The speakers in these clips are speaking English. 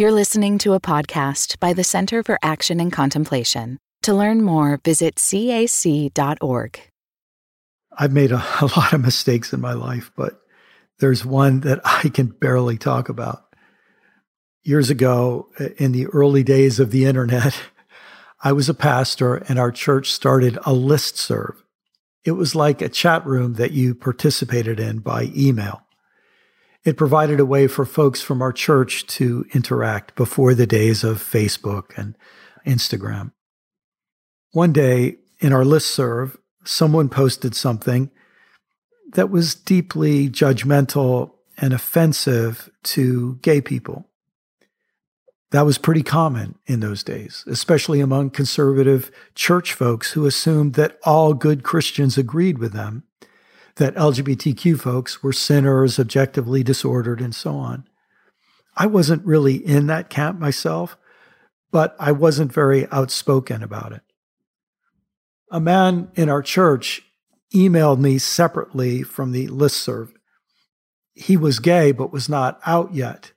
You're listening to a podcast by the Center for Action and Contemplation. To learn more, visit cac.org. I've made a, a, lot of mistakes in my life, but there's one that I can barely talk about. Years ago, in the early days of the internet, I was a pastor and our church started a list serve. It was like a chat room that you participated in by email. It provided a way for folks from our church to interact before the days of Facebook and Instagram. One day in our list serve, someone posted something that was deeply judgmental and offensive to gay people. That was pretty common in those days, especially among conservative church folks who assumed that all good Christians agreed with them, that LGBTQ folks were sinners, objectively disordered, and so on. I wasn't really in that camp myself, but I wasn't very outspoken about it. A man in our church emailed me separately from the listserv. He was gay, but was not out yet.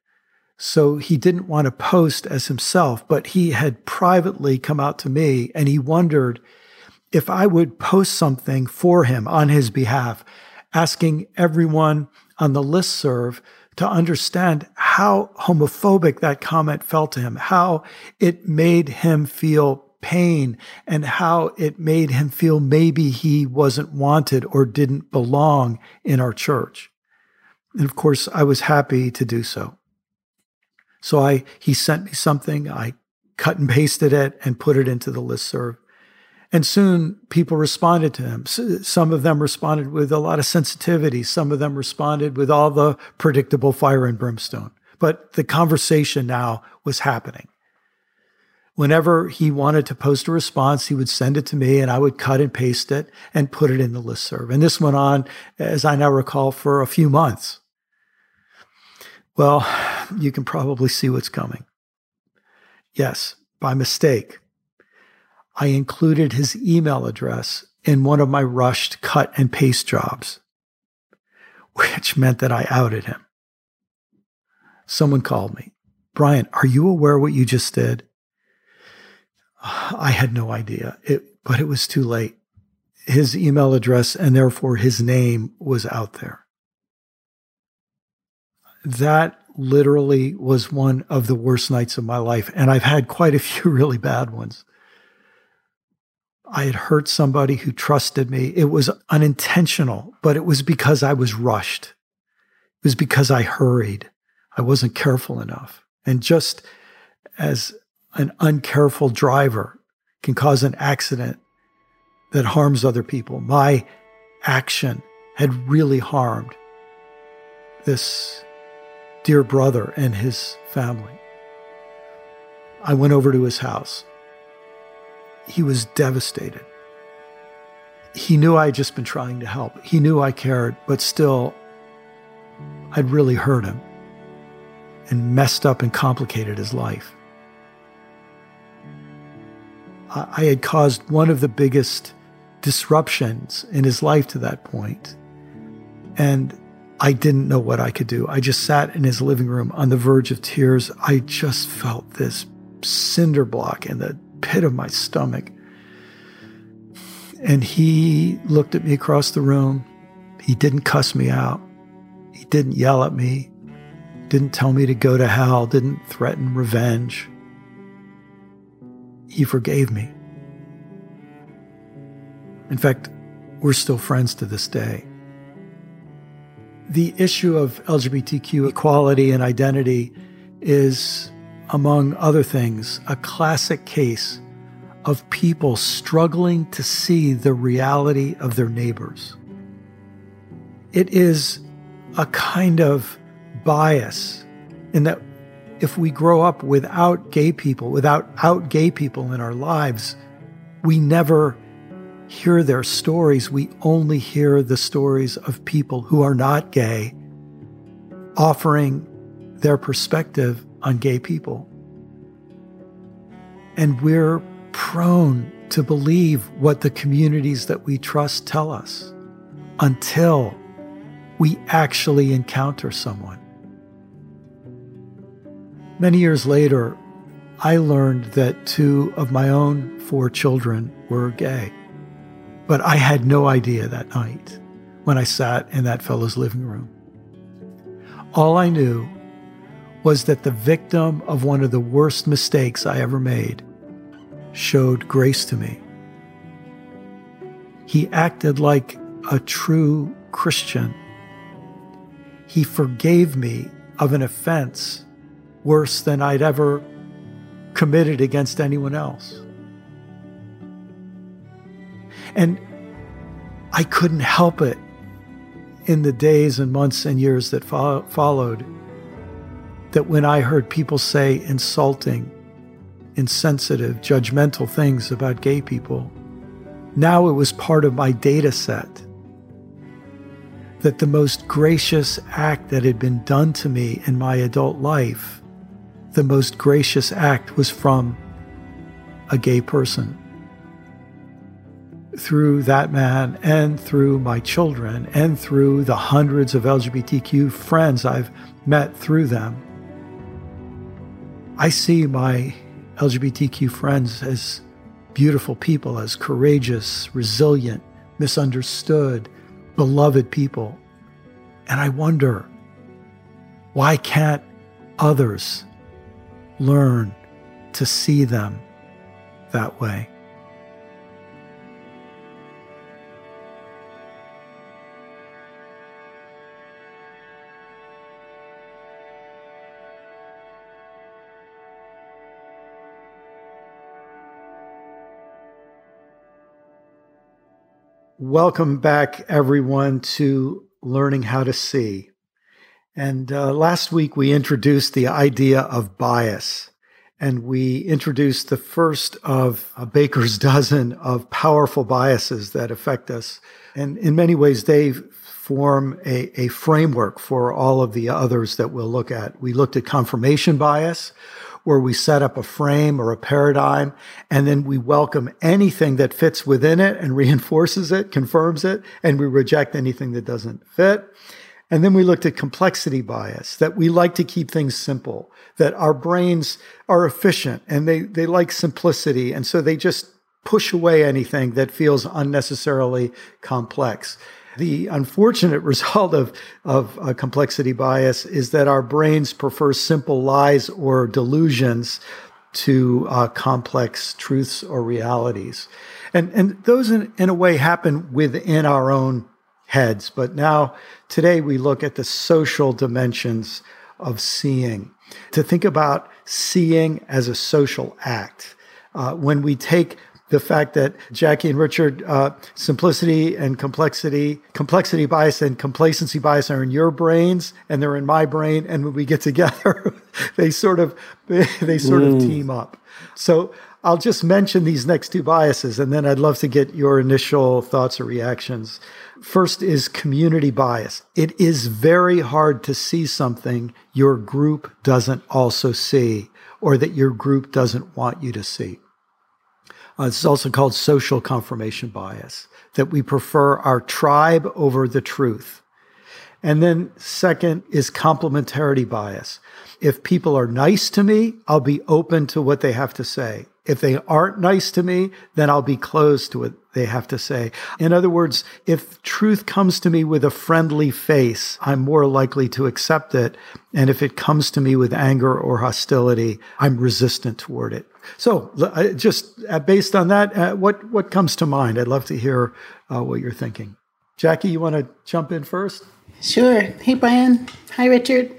So he didn't want to post as himself, but he had privately come out to me and he wondered if I would post something for him on his behalf, asking everyone on the list serve to understand how homophobic that comment felt to him, how it made him feel pain, and how it made him feel maybe he wasn't wanted or didn't belong in our church. And of course, I was happy to do so. So I he sent me something, I cut and pasted it and put it into the list serve. And soon people responded to him. Some of them responded with a lot of sensitivity. Some of them responded with all the predictable fire and brimstone. But the conversation now was happening. Whenever he wanted to post a response, he would send it to me and I would cut and paste it and put it in the list serve. And this went on, as I now recall, for a few months. Well, you can probably see what's coming. Yes, by mistake, I included his email address in one of my rushed cut and paste jobs, which meant that I outed him. Someone called me. Brian, are you aware what you just did? I had no idea, it, but it was too late. His email address and therefore his name was out there that literally was one of the worst nights of my life. And I've had quite a few really bad ones. I had hurt somebody who trusted me. It was unintentional, but it was because I was rushed. It was because I hurried. I wasn't careful enough. And just as an uncareful driver can cause an accident that harms other people, my action had really harmed this dear brother and his family. I went over to his house. He was devastated. He knew I had just been trying to help. He knew I cared, but still, I'd really hurt him and messed up and complicated his life. I had caused one of the biggest disruptions in his life to that. And I didn't know what I could do. I just sat in his living room on the verge of tears. I just felt this cinder block in the pit of my stomach. And he looked at me across the room. He didn't cuss me out. He didn't yell at me. Didn't tell me to go to hell. Didn't threaten revenge. He forgave me. In fact, we're still friends to this day the issue of LGBTQ equality and identity is, among other things, a classic case of people struggling to see the reality of their neighbors. It is a kind of bias in that if we grow up without gay people, without out gay people in our lives, we never hear their stories, we only hear the stories of people who are not gay offering their perspective on gay people. And we're prone to believe what the communities that we trust tell us until we actually encounter someone. Many years later, I learned that two of my own four children were gay. But I had no idea that night when I sat in that fellow's living room. All I knew was that the victim of one of the worst mistakes I ever made showed grace to me. He acted like a true Christian. He forgave me of an offense worse than I'd ever committed against anyone else. And I couldn't help it in the days and months and years that fo- followed that when I heard people say insulting, insensitive, judgmental things about gay people, now it was part of my data set that the most gracious act that had been done to me in my adult life, the most gracious act was from a gay person. Through that man and through my children and through the hundreds of LGBTQ friends I've met through them, I see my LGBTQ friends as beautiful people, as courageous, resilient, misunderstood, beloved people. And I wonder, why can't others learn to see them that way? Welcome back, everyone, to Learning How to See. And uh, last week we introduced the idea of bias, and we introduced the first of a baker's dozen of powerful biases that affect us. And in many ways, they form a, a framework for all of the others that we'll look at. We looked at confirmation bias, where we set up a frame or a paradigm and then we welcome anything that fits within it and reinforces it, confirms it, and we reject anything that doesn't fit. And then we looked at complexity bias, that we like to keep things simple, that our brains are efficient and they, they like simplicity. And so they just push away anything that feels unnecessarily complex. The unfortunate result of, of uh, complexity bias is that our brains prefer simple lies or delusions to uh, complex truths or realities. And, and those, in, in a way, happen within our own heads. But now, today, we look at the social dimensions of seeing. To think about seeing as a social act. Uh, when we take the fact that Jackie and Richard, uh, simplicity and complexity, complexity bias and complacency bias are in your brains and they're in my brain. And when we get together, they sort of, they sort mm. of team up. So I'll just mention these next two biases and then I'd love to get your initial thoughts or reactions. First is community bias. It is very hard to see something your group doesn't also see or that your group doesn't want you to see. Uh, it's also called social confirmation bias, that we prefer our tribe over the truth. And then, second is complementarity bias. If people are nice to me, I'll be open to what they have to say. If they aren't nice to me, then I'll be closed to what they have to say. In other words, if truth comes to me with a friendly face, I'm more likely to accept it. And if it comes to me with anger or hostility, I'm resistant toward it. So, just uh, based on that, uh, what what comes to mind? I'd love to hear uh, what you're thinking. Jackie, you want to jump in first? Sure. Hey, Brian. Hi, Richard.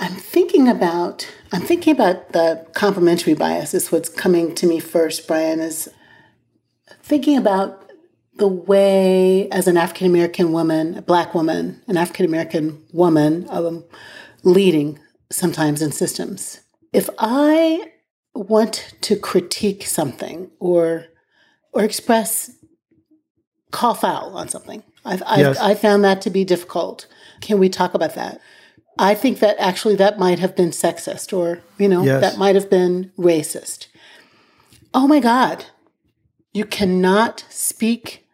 I'm thinking about I'm thinking about the complementary bias. Is what's coming to me first, Brian. Is thinking about the way, as an African American woman, a Black woman, an African American woman, um, leading sometimes in systems. If I want to critique something or or express call foul on something. I've. I've, I found that to be difficult. Can we talk about that? I think that actually that might have been sexist or, you know, yes. that might have been racist. Oh my God. You cannot speak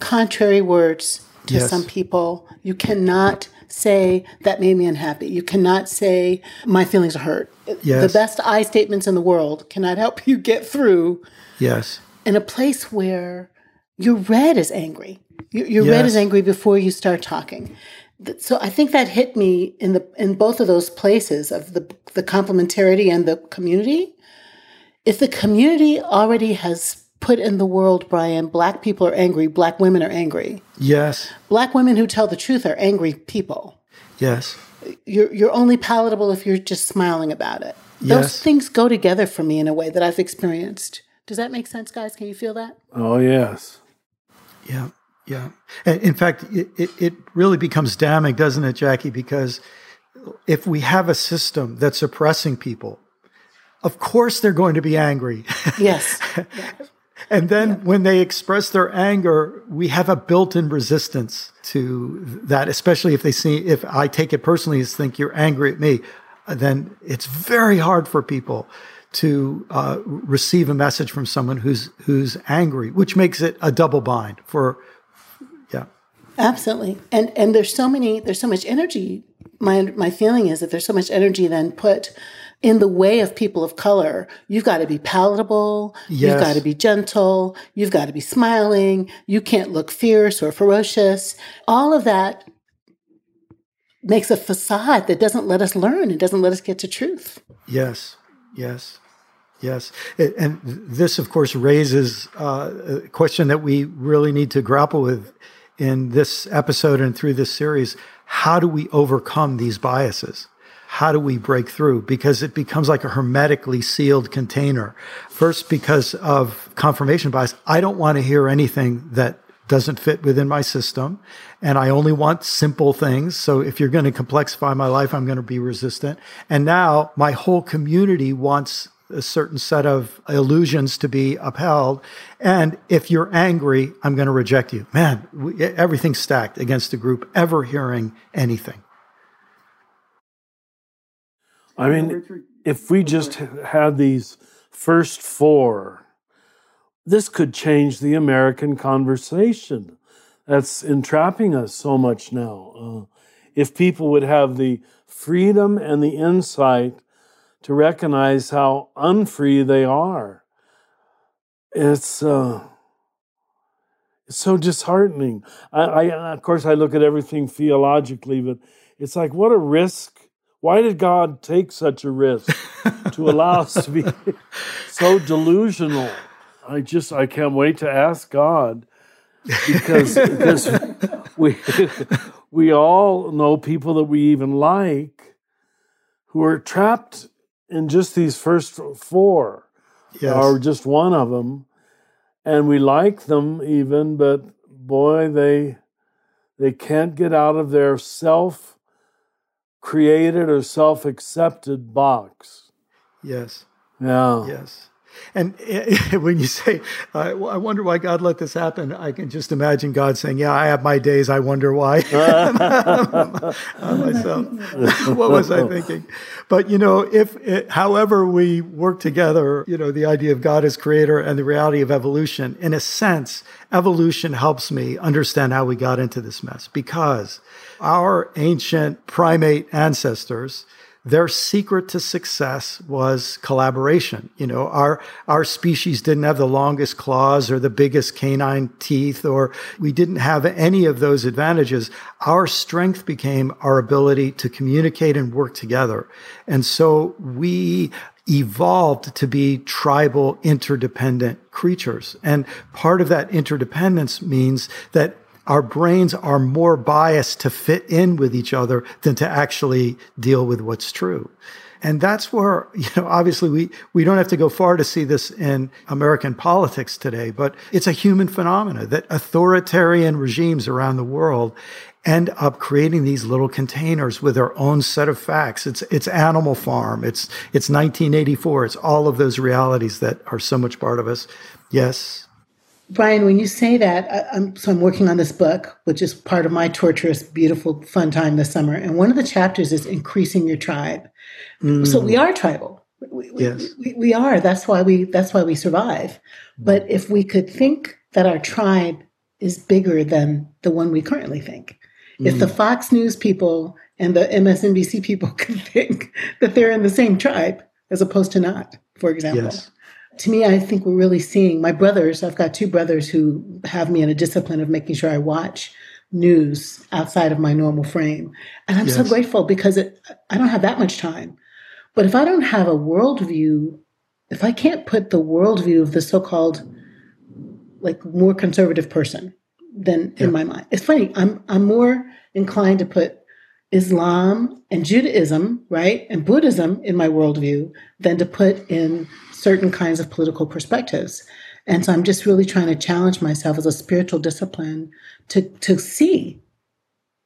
contrary words to yes. some people. You cannot say that made me unhappy. You cannot say my feelings are hurt. Yes. The best I statements in the world cannot help you get through Yes. in a place where you're read as angry. You- You're read Yes. as angry before you start talking. So I think that hit me in the in both of those places of the the complementarity and the community. If the community already has put in the world, Brian, black people are angry, black women are angry. Yes. Black women who tell the truth are angry people. Yes. You're you're only palatable if you're just smiling about it. Those Yes. things go together for me in a way that I've experienced. Does that make sense, guys? Can you feel that? Oh, yes. Yeah, yeah. And in fact, it, it, it really becomes damning, doesn't it, Jackie? Because if we have a system that's oppressing people, of course they're going to be angry. Yes. and then when they express their anger, we have a built-in resistance to that, especially if they see, if I take it personally as think you're angry at me, then it's very hard for people to uh, receive a message from someone who's who's angry, which makes it a double bind for, yeah. Absolutely. And and there's so many there's so much energy. My my feeling is that there's so much energy then put in the way of people of color. You've got to be palatable, yes. you've got to be gentle, you've got to be smiling, you can't look fierce or ferocious. All of that makes a facade that doesn't let us learn, and doesn't let us get to truth. Yes, yes, yes. And this, of course, raises uh, a question that we really need to grapple with in this episode and through this series. How do we overcome these biases? How do we break through? Because it becomes like a hermetically sealed container. First, because of confirmation bias, I don't want to hear anything that doesn't fit within my system. And I only want simple things. So if you're going to complexify my life, I'm going to be resistant. And now my whole community wants a certain set of illusions to be upheld. And if you're angry, I'm going to reject you. Man, everything's stacked against the group ever hearing anything. I mean, if we just had these first four, this could change the American conversation that's entrapping us so much now. Uh, if people would have the freedom and the insight to recognize how unfree they are, it's uh, it's so disheartening. I, I, of course, I look at everything theologically, but it's like, what a risk. Why did God take such a risk to allow us to be so delusional? I just, I can't wait to ask God because, because we, we all know people that we even like who are trapped in just these first four Yes. or just one of them, and we like them even, but boy, they they can't get out of their self created or self accepted box. yes. Yeah. Yes. And when you say, I wonder why God let this happen, I can just imagine God saying, Yeah, I have my days. I wonder why. Myself. what was I thinking? But, you know, if, it, however, we work together, you know, the idea of God as creator and the reality of evolution, in a sense, evolution helps me understand how we got into this mess because our ancient primate ancestors, their secret to success was collaboration. You know, our our species didn't have the longest claws or the biggest canine teeth, or we didn't have any of those advantages. Our strength became our ability to communicate and work together. And so we evolved to be tribal interdependent creatures. And part of that interdependence means that our brains are more biased to fit in with each other than to actually deal with what's true. And that's where, you know, obviously we, we don't have to go far to see this in American politics today, but it's a human phenomena that authoritarian regimes around the world end up creating these little containers with their own set of facts. It's, it's Animal Farm. It's, it's 1984. It's all of those realities that are so much part of us. Yes. Brian, when you say that, I, I'm, so I'm working on this book, which is part of my torturous, beautiful, fun time this summer. And one of the chapters is increasing your tribe. So we are tribal. We, Yes. we, we are. That's why we. That's why we survive. But if we could think that our tribe is bigger than the one we currently think, Mm. If the mm. Fox News people and the MSNBC people could think that they're in the same tribe as opposed to not, for example. Yes. To me, I think we're really seeing my brothers. I've got two brothers who have me in a discipline of making sure I watch news outside of my normal frame. And I'm yes. so grateful because it, I don't have that much time. But if I don't have a worldview, if I can't put the worldview of the so called like more conservative person than yeah. in my mind. It's funny. I'm I'm more inclined to put Islam and Judaism, right, and Buddhism in my worldview than to put in certain kinds of political perspectives. And so I'm just really trying to challenge myself as a spiritual discipline to to see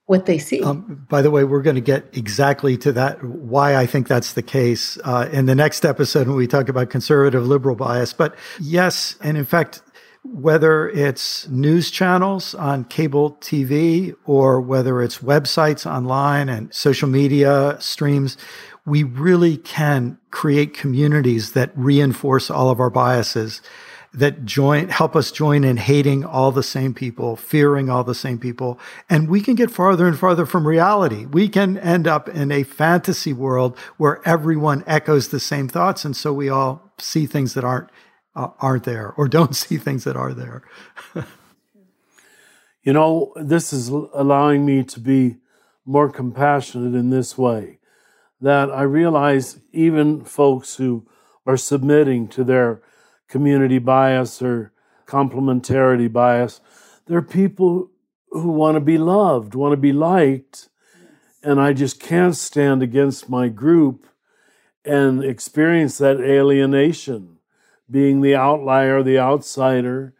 what they see. Um, by the way, we're going to get exactly to that, why I think that's the case uh, in the next episode when we talk about conservative liberal bias. But yes, and in fact, whether it's news channels on cable TV or whether it's websites online and social media streams, we really can create communities that reinforce all of our biases that join help us join in hating all the same people fearing all the same people. And we can get farther and farther from reality. We can end up in a fantasy world where everyone echoes the same thoughts. And so we all see things that aren't uh, aren't there or don't see things that are there. you know, this is allowing me to be more compassionate in this way that I realize even folks who are submitting to their community bias or complementarity bias, they're people who want to be loved, want to be liked, and I just can't stand against my group and experience that alienation being the outlier, the outsider.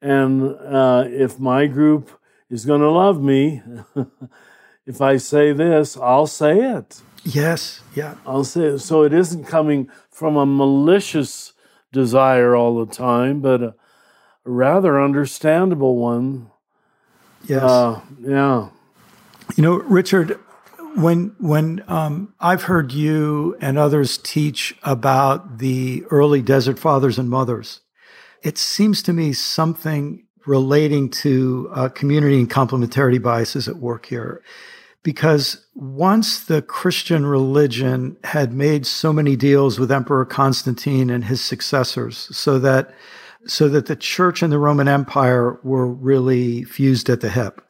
And uh, if my group is going to love me, if I say this, I'll say it. Yes, yeah. I'll say it. So it isn't coming from a malicious desire all the time, but a, a rather understandable one. Yes. Uh, yeah. You know, Richard, when when um, I've heard you and others teach about the early desert fathers and mothers, it seems to me something relating to uh, community and complementarity biases at work here. Because once the Christian religion had made so many deals with Emperor Constantine and his successors, so that so that the church and the Roman Empire were really fused at the hip.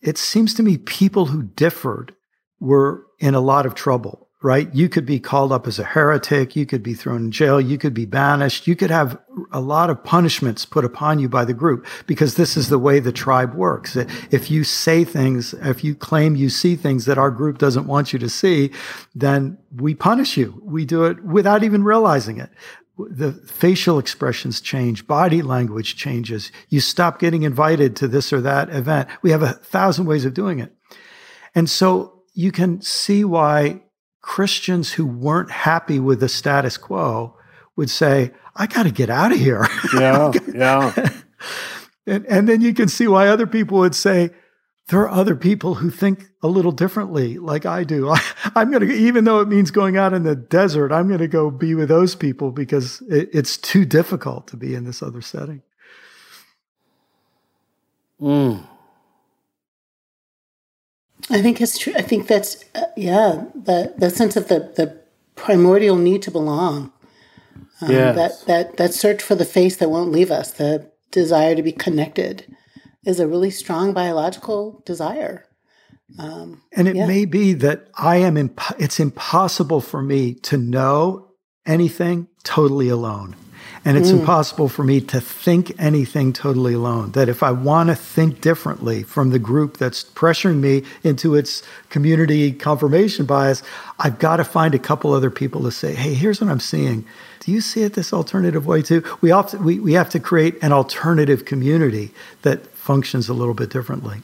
It seems to me people who differed were in a lot of trouble, right? You could be called up as a heretic. You could be thrown in jail. You could be banished. You could have a lot of punishments put upon you by the group because this is the way the tribe works. If you say things, if you claim you see things that our group doesn't want you to see, then we punish you. We do it without even realizing it the facial expressions change, body language changes. You stop getting invited to this or that event. We have a thousand ways of doing it. And so you can see why Christians who weren't happy with the status quo would say, I got to get out of here. Yeah, yeah. and, and then you can see why other people would say, there are other people who think a little differently, like I do. I, am going to, even though it means going out in the desert, I'm going to go be with those people because it, it's too difficult to be in this other setting. Mm. I think it's true. I think that's uh, yeah, the the sense of the the primordial need to belong. Um, yes. That that that search for the face that won't leave us, the desire to be connected, is a really strong biological desire. Um, and it yeah. may be that I am. Imp- it's impossible for me to know anything totally alone. And it's mm. impossible for me to think anything totally alone. That if I want to think differently from the group that's pressuring me into its community confirmation bias, I've got to find a couple other people to say, hey, here's what I'm seeing. Do you see it this alternative way too? We, often, we, we have to create an alternative community that functions a little bit differently.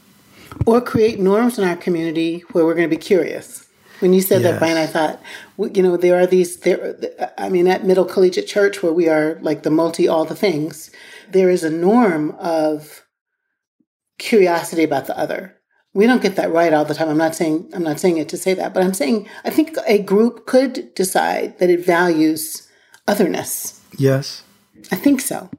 Or create norms in our community where we're going to be curious. When you said yes. that, Brian, I thought, you know, there are these, there, I mean, at Middle Collegiate Church, where we are like the multi all the things, there is a norm of curiosity about the other. We don't get that right all the time. I'm not saying I'm not saying it to say that, but I'm saying I think a group could decide that it values otherness. Yes. I think so.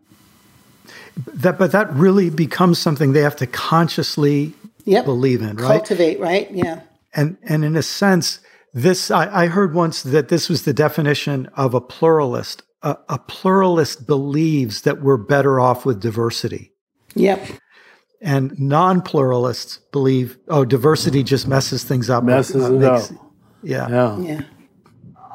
That, but that really becomes something they have to consciously yep. believe in, right? Cultivate, right? Yeah. And and in a sense, this I, I heard once that this was the definition of a pluralist. A, a pluralist believes that we're better off with diversity. Yep. And non-pluralists believe, oh, diversity just messes things up. Messes uh, it makes, up. Yeah. Yeah. Yeah.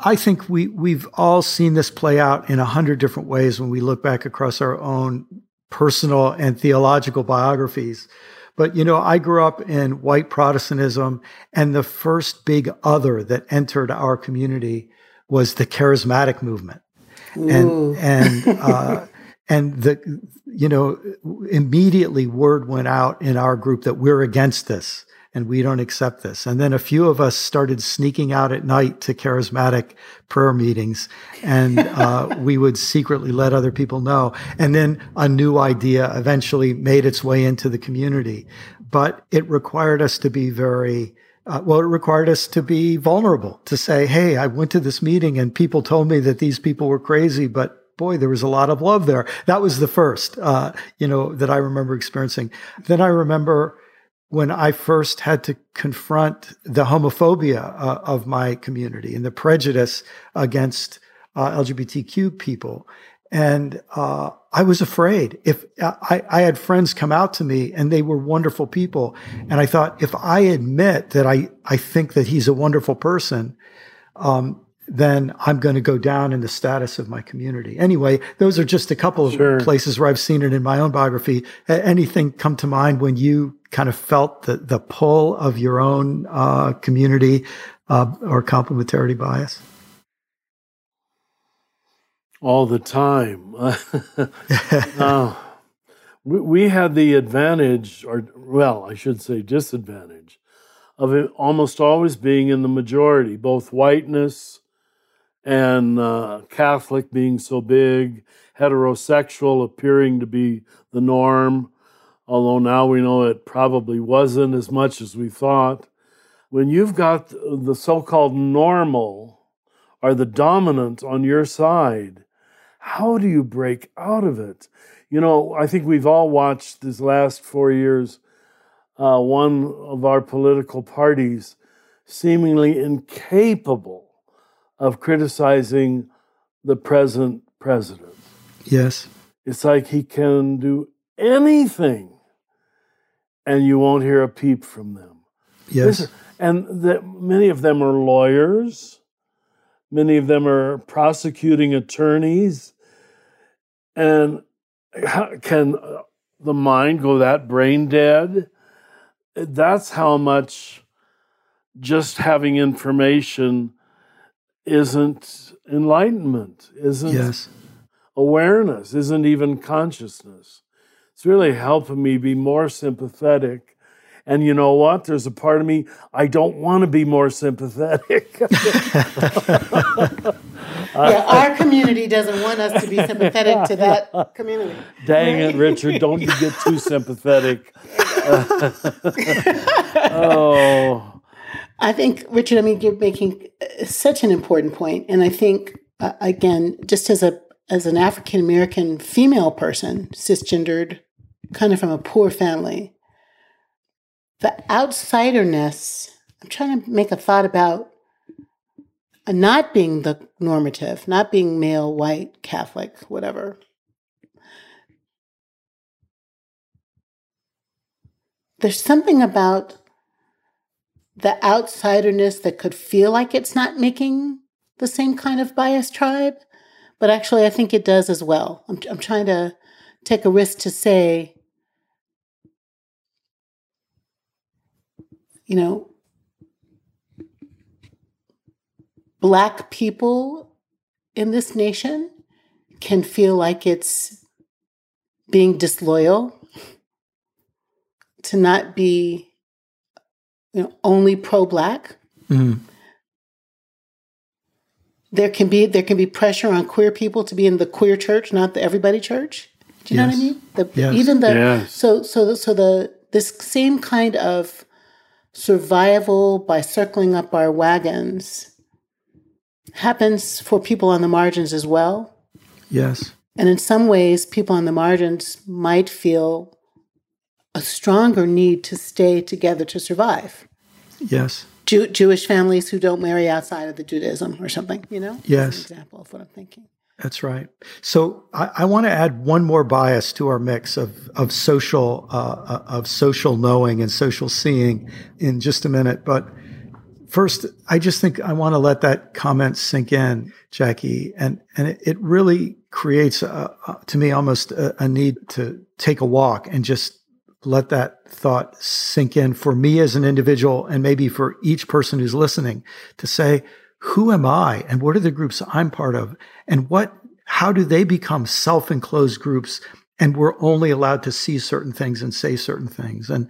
I think we we've all seen this play out in a hundred different ways when we look back across our own personal and theological biographies. But you know, I grew up in white Protestantism, and the first big other that entered our community was the charismatic movement, Ooh. and and uh, and the you know immediately word went out in our group that we're against this and we don't accept this. And then a few of us started sneaking out at night to charismatic prayer meetings, and uh, we would secretly let other people know. And then a new idea eventually made its way into the community. But it required us to be very uh, well, it required us to be vulnerable to say, Hey, I went to this meeting and people told me that these people were crazy, but boy, there was a lot of love there. That was the first, uh, you know, that I remember experiencing. Then I remember when I first had to confront the homophobia uh, of my community and the prejudice against uh, LGBTQ people. And uh, I was afraid. If I, I, had friends come out to me and they were wonderful people, and I thought if I admit that I I think that he's a wonderful person, um, then I'm going to go down in the status of my community. Anyway, those are just a couple of sure. places where I've seen it in my own biography. Anything come to mind when you kind of felt the, the pull of your own uh, community uh, or complementarity bias? All the time. uh, we, we had the advantage, or well, I should say disadvantage, of it almost always being in the majority, both whiteness and uh, Catholic being so big, heterosexual appearing to be the norm, although now we know it probably wasn't as much as we thought. When you've got the so called normal or the dominant on your side, how do you break out of it? You know, I think we've all watched these last four years uh, one of our political parties seemingly incapable of criticizing the present president. Yes. It's like he can do anything and you won't hear a peep from them. Yes. And that many of them are lawyers, many of them are prosecuting attorneys. And can uh, the mind go that brain dead? That's how much just having information isn't enlightenment, isn't yes. awareness, isn't even consciousness. It's really helping me be more sympathetic. And you know what? There's a part of me, I don't want to be more sympathetic. yeah, our community doesn't want us to be sympathetic to that community. Dang it, Richard, don't you get too sympathetic. oh. I think, Richard, I mean, you're making uh, such an important point, and I think, uh, again, just as a as an African American female person, cisgendered, kind of from a poor family, the outsiderness. I'm trying to make a thought about not being the normative, not being male, white, Catholic, whatever. There's something about the outsiderness that could feel like it's not making the same kind of bias tribe, but actually I think it does as well. I'm, I'm trying to take a risk to say, you know, black people in this nation can feel like it's being disloyal to not be you know, only pro-black. Mm. There can be there can be pressure on queer people to be in the queer church, not the everybody church. Do you yes. know what I mean? The, yes. Even the yes. so so so the this same kind of survival by circling up our wagons happens for people on the margins as well. Yes. And in some ways, people on the margins might feel a stronger need to stay together to survive. Yes. Jew- Jewish families who don't marry outside of the Judaism or something, you know? Yes. Example of what I'm thinking. That's right. So I, I want to add one more bias to our mix of of social uh, uh, of social knowing and social seeing in just a minute. But first, I just think I want to let that comment sink in, Jackie, and and it, it really creates a, a, to me almost a, a need to take a walk and just let that thought sink in for me as an individual and maybe for each person who's listening to say who am I and what are the groups I'm part of and what how do they become self-enclosed groups and we're only allowed to see certain things and say certain things and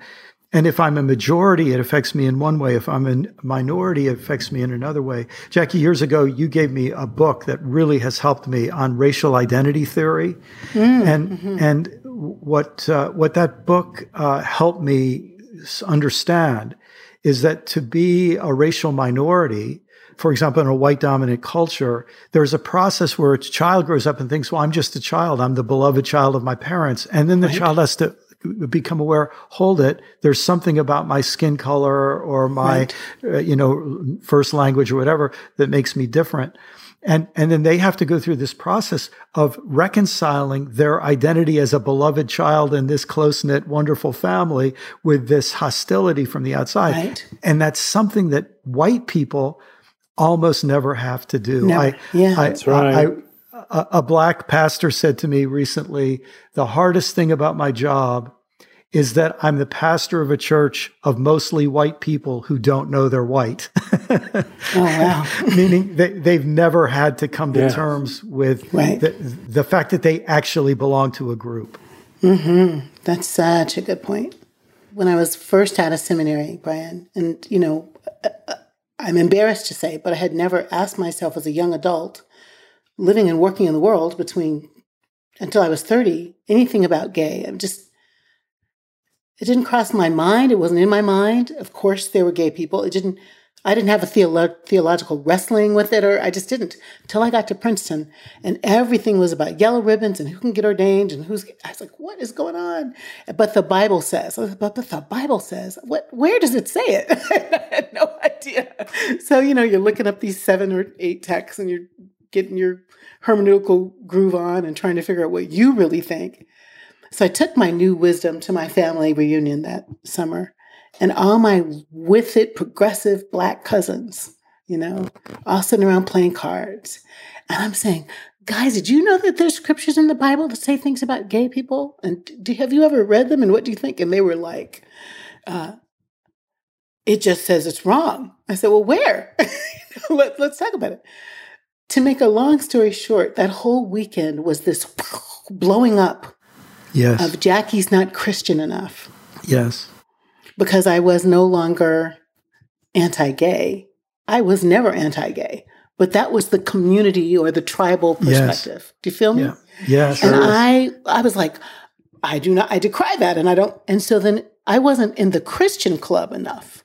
and if I'm a majority, it affects me in one way. If I'm a minority, it affects me in another way. Jackie, years ago, you gave me a book that really has helped me on racial identity theory, mm, and mm-hmm. and what uh, what that book uh, helped me understand is that to be a racial minority for example, in a white dominant culture, there's a process where a child grows up and thinks, well, I'm just a child. I'm the beloved child of my parents. And then the right. child has to become aware, hold it. There's something about my skin color or my, right. uh, you know, first language or whatever that makes me different. And, and then they have to go through this process of reconciling their identity as a beloved child in this close knit, wonderful family with this hostility from the outside. Right. And that's something that white people almost never have to do. Never. I, yeah, I, that's right. I, a, a black pastor said to me recently, the hardest thing about my job is that I'm the pastor of a church of mostly white people who don't know they're white. oh, wow. Meaning they, they've never had to come to yeah. terms with right. the, the fact that they actually belong to a group. Mm-hmm. That's such a good point. When I was first out of seminary, Brian, and, you know, uh, uh, I'm embarrassed to say, but I had never asked myself as a young adult, living and working in the world between until I was 30, anything about gay. I'm just, it didn't cross my mind. It wasn't in my mind. Of course, there were gay people. It didn't, I didn't have a theolo- theological wrestling with it, or I just didn't until I got to Princeton, and everything was about yellow ribbons and who can get ordained and who's. I was like, "What is going on?" But the Bible says, uh, but, but the Bible says, what? Where does it say it? I had no idea. So you know, you're looking up these seven or eight texts, and you're getting your hermeneutical groove on and trying to figure out what you really think. So I took my new wisdom to my family reunion that summer and all my with it progressive black cousins, you know, all sitting around playing cards. And I'm saying, guys, did you know that there's scriptures in the Bible that say things about gay people? And do, have you ever read them? And what do you think? And they were like, uh, it just says it's wrong. I said, well, where? Let, let's talk about it. To make a long story short, that whole weekend was this blowing up yes. of Jackie's not Christian enough. Yes because I was no longer anti gay. I was never anti gay, but that was the community or the tribal perspective. Yes. Do you feel me? Yeah. Yes. And I, I was like, I do not, I decry that. And I don't, and so then I wasn't in the Christian club enough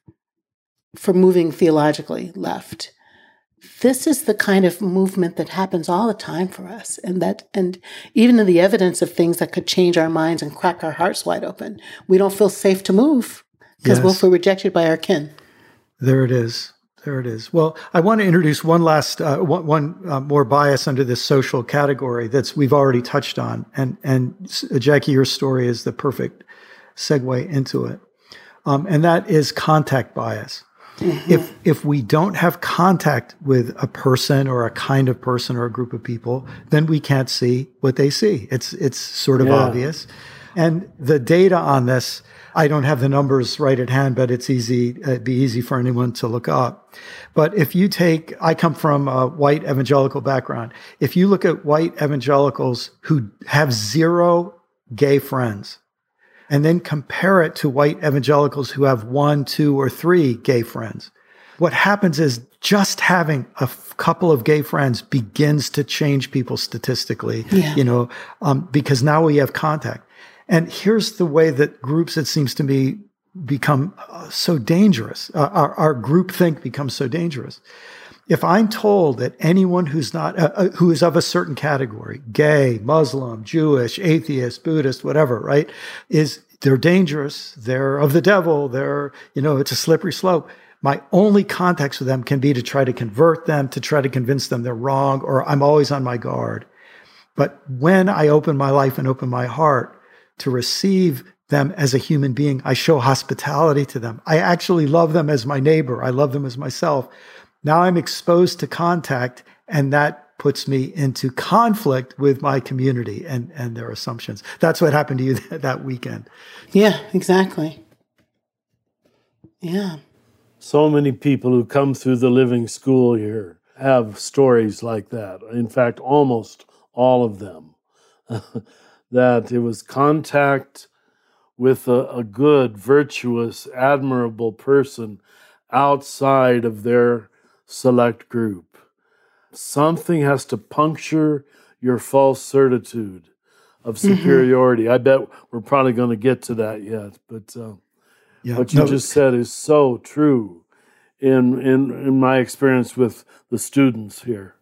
for moving theologically left. This is the kind of movement that happens all the time for us. And that, and even in the evidence of things that could change our minds and crack our hearts wide open, we don't feel safe to move because yes. we'll feel rejected by our kin. There it is. There it is. Well, I want to introduce one last, uh, one, one uh, more bias under this social category that's we've already touched on, and and uh, Jackie, your story is the perfect segue into it, um, and that is contact bias. Mm-hmm. If if we don't have contact with a person or a kind of person or a group of people, then we can't see what they see. It's it's sort of yeah. obvious, and the data on this I don't have the numbers right at hand, but it's easy. It'd be easy for anyone to look up. But if you take, I come from a white evangelical background. If you look at white evangelicals who have zero gay friends, and then compare it to white evangelicals who have one, two, or three gay friends, what happens is just having a f- couple of gay friends begins to change people statistically, yeah. you know, um, because now we have contact. And here's the way that groups, it seems to me, become uh, so dangerous. Uh, our, our group think becomes so dangerous. If I'm told that anyone who's not, uh, uh, who is of a certain category, gay, Muslim, Jewish, atheist, Buddhist, whatever, right, is they're dangerous, they're of the devil, they're, you know, it's a slippery slope. My only contacts with them can be to try to convert them, to try to convince them they're wrong, or I'm always on my guard. But when I open my life and open my heart to receive them as a human being, I show hospitality to them. I actually love them as my neighbor. I love them as myself. Now I'm exposed to contact, and that puts me into conflict with my community and, and their assumptions. That's what happened to you that weekend. Yeah, exactly. Yeah. So many people who come through the living school here have stories like that. In fact, almost all of them. that it was contact with a, a, good, virtuous, admirable person outside of their select group. Something has to puncture your false certitude of mm-hmm. superiority. Mm-hmm. I bet we're probably going to get to that yet, but uh, yeah, what you no, just said is so true in, in in my experience with the students here.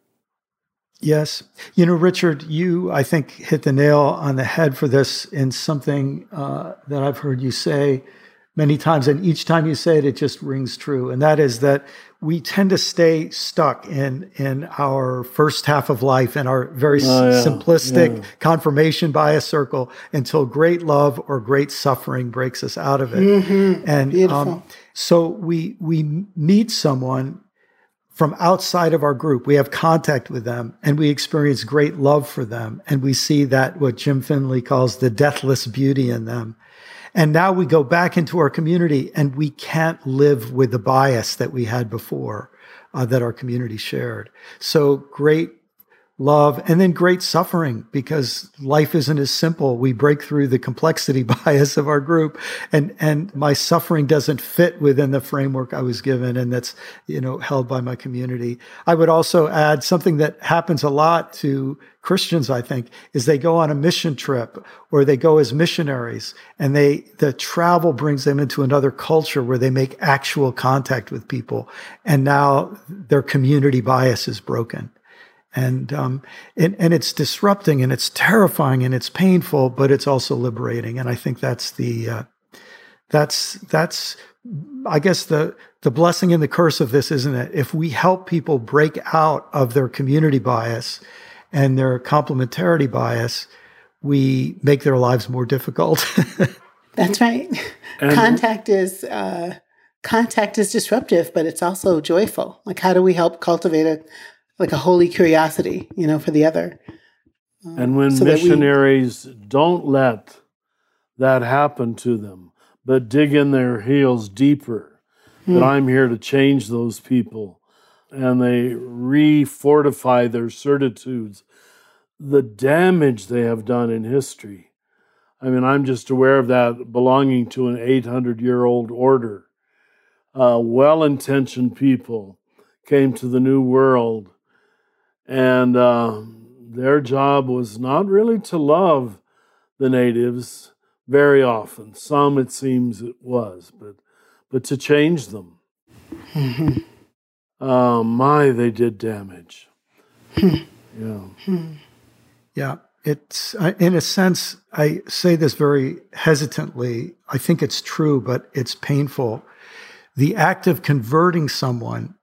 Yes. You know, Richard, you, I think, hit the nail on the head for this in something uh, that I've heard you say many times. And each time you say it, it just rings true. And that is that we tend to stay stuck in, in our first half of life in our very oh, yeah. simplistic yeah. confirmation bias circle until great love or great suffering breaks us out of it. Mm-hmm. And um, so we, we meet someone from outside of our group. We have contact with them and we experience great love for them. And we see that what Jim Finley calls the deathless beauty in them. And now we go back into our community and we can't live with the bias that we had before uh, that our community shared. So great love, and then great suffering because life isn't as simple. We break through the complexity bias of our group and, and my suffering doesn't fit within the framework I was given and that's, you know, held by my community. I would also add something that happens a lot to Christians, I think, is they go on a mission trip or they go as missionaries and they, the travel brings them into another culture where they make actual contact with people. And now their community bias is broken and um, and, and it's disrupting and it's terrifying and it's painful, but it's also liberating. And I think that's the uh, that's that's I guess the the blessing and the curse of this, isn't it? If we help people break out of their community bias and their complementarity bias, we make their lives more difficult. that's right. And contact is. Uh, contact is disruptive, but it's also joyful. Like, how do we help cultivate a, like a holy curiosity, you know, for the other. Um, and when so missionaries we, don't let that happen to them, but dig in their heels deeper, hmm. that I'm here to change those people, and they re-fortify their certitudes, the damage they have done in history. I mean, I'm just aware of that belonging to an 800 year old order. Uh, well intentioned people came to the New World and uh, their job was not really to love the natives very often. Some, it seems, it was, but but to change them. uh, my, they did damage. yeah. Yeah. It's, in a sense, I say this very hesitantly. I think it's true, but it's painful. The act of converting someone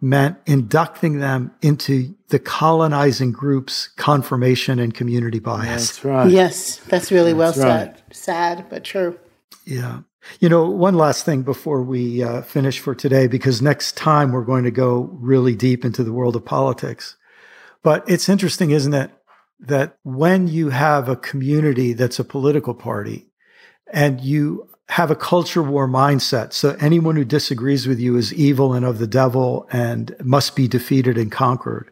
meant inducting them into the colonizing group's confirmation and community bias. That's right. Yes, that's really that's well right. said. Sad, but true. Yeah. You know, one last thing before we uh, finish for today, because next time we're going to go really deep into the world of politics. But it's interesting, isn't it, that when you have a community that's a political party and you have a culture war mindset. So anyone who disagrees with you is evil and of the devil and must be defeated and conquered.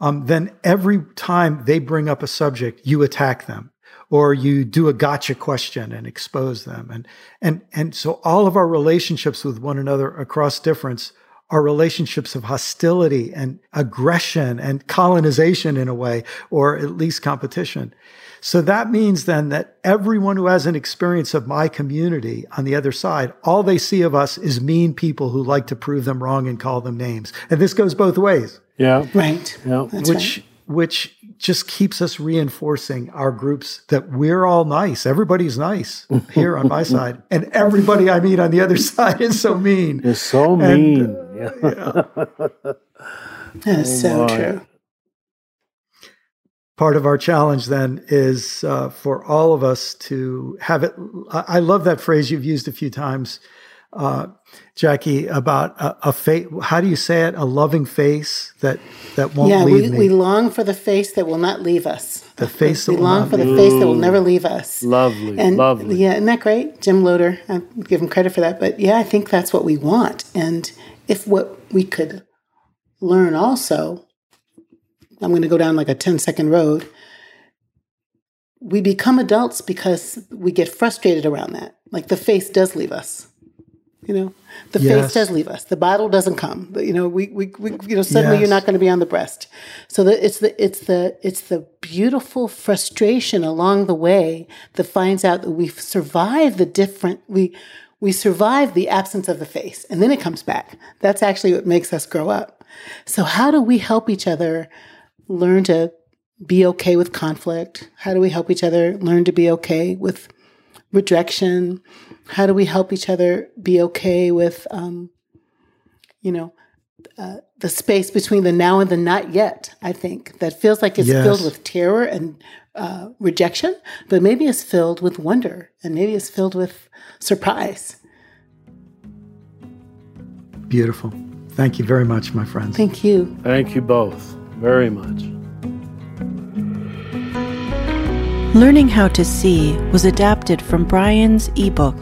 Um, then every time they bring up a subject, you attack them or you do a gotcha question and expose them. And, and, and so all of our relationships with one another across difference are relationships of hostility and aggression and colonization in a way, or at least competition. So that means then that everyone who has an experience of my community on the other side, all they see of us is mean people who like to prove them wrong and call them names. And this goes both ways. Yeah. Right. Yeah. That's which right. which just keeps us reinforcing our groups that we're all nice. Everybody's nice here on my side, and everybody I meet on the other side is so mean. It's so mean. And, uh, yeah. That is oh so true. Part of our challenge then is uh, for all of us to have it. I love that phrase you've used a few times uh, Jacqui, about a, a face. How do you say it? A loving face that that won't yeah, leave we, me. we long for the face that will not leave us. The face we that long for the face that will never leave us. Lovely, and lovely. Yeah, isn't that great, Jim Loder? I give him credit for that. But yeah, I think that's what we want. And if what we could learn also, I'm going to go down like a 10 second road. We become adults because we get frustrated around that. Like the face does leave us you know, the yes. face does leave us. The bottle doesn't come. But, you know, we, we, we you know, suddenly yes. you're not going to be on the breast. So the, it's the it's the it's the beautiful frustration along the way that finds out that we've survived the different we we survive the absence of the face, and then it comes back. That's actually what makes us grow up. So how do we help each other learn to be okay with conflict? How do we help each other learn to be okay with rejection? How do we help each other be okay with, um, you know, uh, the space between the now and the not yet? I think that feels like it's yes. filled with terror and uh, rejection, but maybe it's filled with wonder and maybe it's filled with surprise. Beautiful. Thank you very much, my friends. Thank you. Thank you both very much. Learning How to See was adapted from Brian's ebook,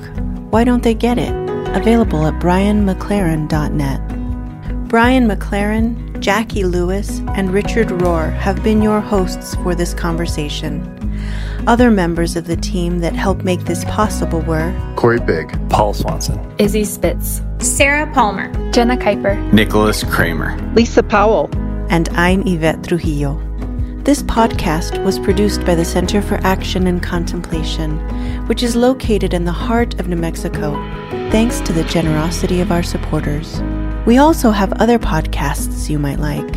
Why Don't They Get It? available at brianmclaren.net. Brian McLaren, Jacqui Lewis, and Richard Rohr have been your hosts for this conversation. Other members of the team that helped make this possible were Corey Big, Paul Swanson, Izzy Spitz, Sarah Palmer, Jenna Kuiper, Nicholas Kramer, Lisa Powell, and I'm Yvette Trujillo. This podcast was produced by the Center for Action and Contemplation, which is located in the heart of New Mexico, thanks to the generosity of our supporters. We also have other podcasts you might like.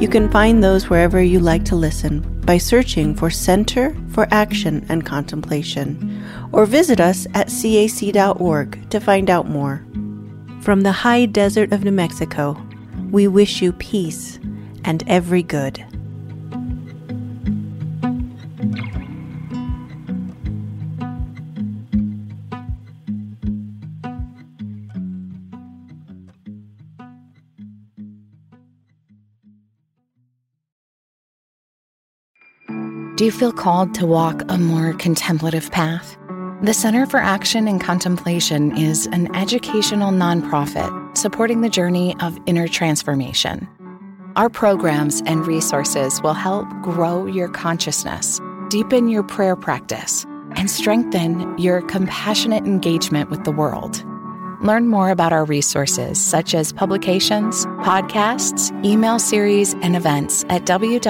You can find those wherever you like to listen by searching for Center for Action and Contemplation, or visit us at cac.org to find out more. From the high desert of New Mexico, we wish you peace and every good. Do you feel called to walk a more contemplative path? The Center for Action and Contemplation is an educational nonprofit supporting the journey of inner transformation. Our programs and resources will help grow your consciousness, deepen your prayer practice, and strengthen your compassionate engagement with the world. Learn more about our resources, such as publications, podcasts, email series, and events at www.cac.org.